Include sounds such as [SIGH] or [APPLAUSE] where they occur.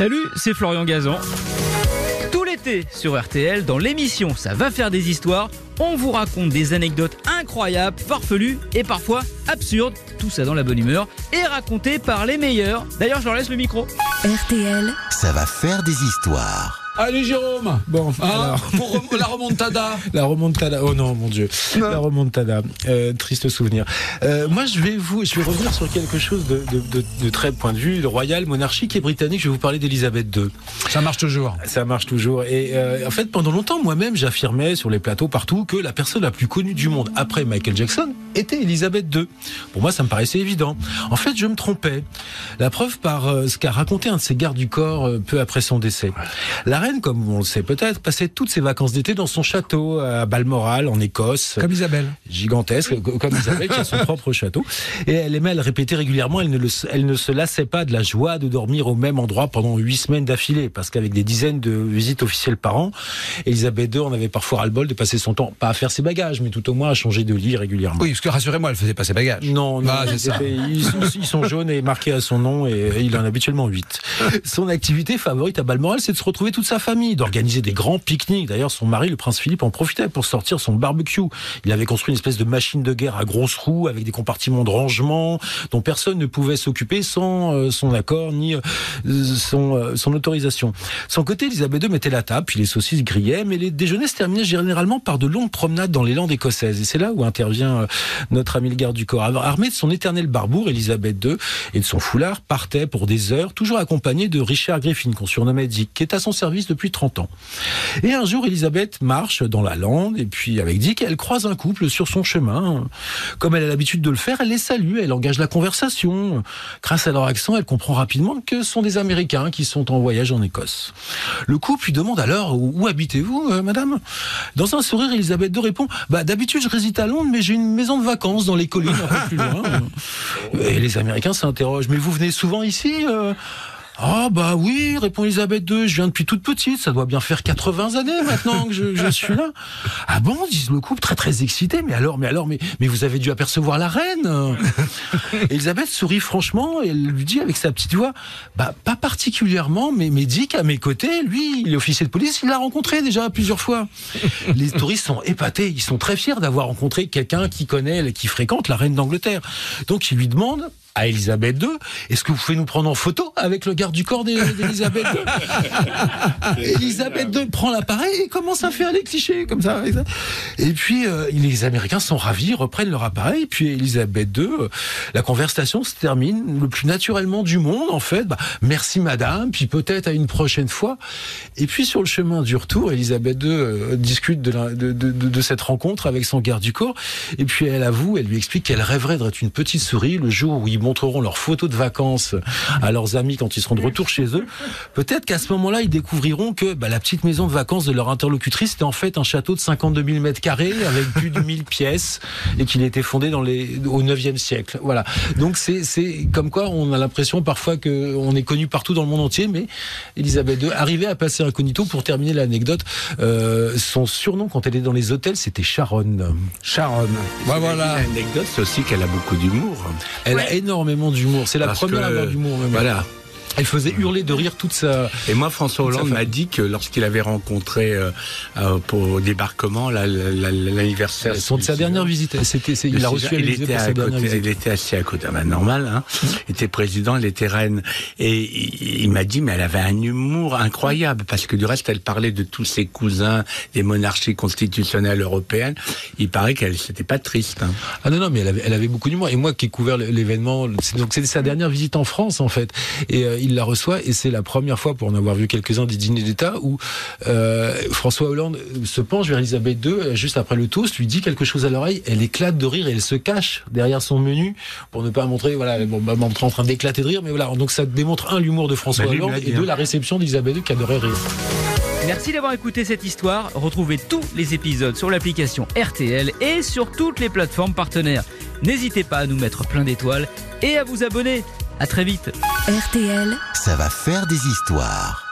Salut, c'est Florian Gazan. Tout l'été sur RTL, dans l'émission Ça va faire des histoires, on vous raconte des anecdotes incroyables, farfelues et parfois absurdes, tout ça dans la bonne humeur, et racontées par les meilleurs. D'ailleurs, je leur laisse le micro. RTL, Ça va faire des histoires. Allez Jérôme Bon, hein, alors, Pour rem- la remontada [LAUGHS] la remontada. Oh non, mon Dieu. La remontada. Euh, triste souvenir. Euh, moi, je vais vous, je vais revenir sur quelque chose de, de, de, de très point de vue royal, monarchique et britannique. Je vais vous parler d'Elisabeth II. Ça marche toujours. Ça marche toujours. Et euh, en fait, pendant longtemps, moi-même, j'affirmais sur les plateaux partout que la personne la plus connue du monde après Michael Jackson était Elisabeth II. Pour moi, ça me paraissait évident. En fait, je me trompais. La preuve par euh, ce qu'a raconté un de ses gardes du corps euh, peu après son décès. La reine, comme on le sait peut-être, passait toutes ses vacances d'été dans son château à Balmoral, en Écosse Comme Isabelle. gigantesque, co- comme Isabelle, qui a son propre château. Et elle aimait à le répéter régulièrement, elle ne, le- elle ne se lassait pas de la joie de dormir au même endroit pendant huit semaines d'affilée, parce qu'avec des dizaines de visites officielles par an, Elisabeth II en avait parfois ras-le-bol de passer son temps, pas à faire ses bagages, mais tout au moins à changer de lit régulièrement. Oui, parce que rassurez-moi, elle faisait pas ses bagages. Non, non, Ah, c'est ça. ils, sont, ils sont jaunes et marqués à son nom et il en a habituellement 8. Son activité favorite à Balmoral, c'est de se retrouver toute sa famille, d'organiser des grands pique-niques. D'ailleurs, son mari, le prince Philippe, en profitait pour sortir son barbecue. Il avait construit une espèce de machine de guerre à grosses roues avec des compartiments de rangement dont personne ne pouvait s'occuper sans euh, son accord ni euh, son, euh, son autorisation. Son côté, Elisabeth II mettait la table, puis les saucisses grillaient, mais les déjeuners se terminaient généralement par de longues promenades dans les landes écossaises. Et c'est là où intervient notre ami le garde du corps. Armée de son éternel barbour, Elisabeth II, et de son foulard, partait pour des heures, toujours accompagnée de Richard Griffin, qu'on surnommait Dick, qui est à son service depuis 30 ans. Et un jour, Elisabeth marche dans la lande, et puis avec Dick, elle croise un couple sur son chemin. Comme elle a l'habitude de le faire, elle les salue, elle engage la conversation. Grâce à leur accent, elle comprend rapidement que ce sont des Américains qui sont en voyage en Écosse. Le couple lui demande alors où, où habitez-vous, euh, madame? Dans un sourire, Elisabeth II répond bah, D'habitude, je réside à Londres, mais j'ai une maison vacances dans les collines un peu plus loin. [LAUGHS] Et les Américains s'interrogent Mais vous venez souvent ici ah bah oui, répond Elisabeth II, je viens depuis toute petite, ça doit bien faire 80 années maintenant que je, je suis là. Ah bon, disent le couple très très excité, mais alors, mais alors, mais, mais vous avez dû apercevoir la reine. [LAUGHS] Elisabeth sourit franchement et elle lui dit avec sa petite voix, bah pas particulièrement, mais, mais Dick à mes côtés, lui, il est officier de police, il l'a rencontré déjà plusieurs fois. Les touristes sont épatés, ils sont très fiers d'avoir rencontré quelqu'un qui connaît, qui fréquente la reine d'Angleterre. Donc il lui demande à Elisabeth II, est-ce que vous pouvez nous prendre en photo avec le garde du corps d'E- [LAUGHS] d'Elisabeth II Elisabeth II prend l'appareil et commence à faire les clichés comme ça. Et puis euh, les Américains sont ravis, reprennent leur appareil. Puis Elisabeth II, euh, la conversation se termine le plus naturellement du monde en fait. Bah, merci madame, puis peut-être à une prochaine fois. Et puis sur le chemin du retour, Elisabeth II euh, discute de, la- de, de- de- de cette rencontre avec son garde du corps. Et puis elle avoue, elle lui explique qu'elle rêverait d'être une petite souris le jour où ils montreront leurs photos de vacances à leurs amis quand ils seront de retour chez eux. Peut-être qu'à ce moment-là, ils découvriront que bah, la petite maison de vacances de leur interlocutrice était en fait un château de 52 000 mètres carrés avec plus de 1000 pièces et qu'il été fondé dans les, au 9e siècle. Voilà. Donc c'est, c'est comme quoi on a l'impression parfois qu'on est connu partout dans le monde entier, mais Elisabeth II arrivait à passer incognito pour terminer l'anecdote. Euh, son surnom quand elle est dans les hôtels, c'était Sharon. Sharon. Ouais, voilà. L'anecdote, c'est aussi qu'elle a beaucoup d'humour. Elle a énormément d'humour. C'est la Parce première que, à avoir d'humour. même. Voilà. Elle faisait hurler de rire toute sa. Et moi, François Hollande m'a dit que lorsqu'il avait rencontré euh, euh, pour au débarquement la- la- la- l'anniversaire. Son, de sa dernière visite. C'était, c'est- il l'a reçu il était, à côté, il était assis à côté, bah, normal, hein. Il était président, elle était reine. Et il, il m'a dit, mais elle avait un humour incroyable, parce que du reste, elle parlait de tous ses cousins, des monarchies constitutionnelles européennes. Il paraît qu'elle, c'était pas triste. Hein. Ah non, non, mais elle avait, elle avait beaucoup d'humour. Et moi qui ai couvert l'événement, donc c'était sa dernière visite en France, en fait. Et euh, il la reçoit, et c'est la première fois, pour en avoir vu quelques-uns des dîners d'État, où euh, François Hollande se penche vers Elisabeth II, euh, juste après le toast, lui dit quelque chose à l'oreille, elle éclate de rire, et elle se cache derrière son menu, pour ne pas montrer, voilà, bon, bah, montrer en train d'éclater de rire, mais voilà. Donc ça démontre, un, l'humour de François Bah, Hollande, et deux, hein. la réception d'Elisabeth II qui adorait rire. Merci d'avoir écouté cette histoire. Retrouvez tous les épisodes sur l'application RTL et sur toutes les plateformes partenaires. N'hésitez pas à nous mettre plein d'étoiles et à vous abonner. À très vite. RTL. Ça va faire des histoires.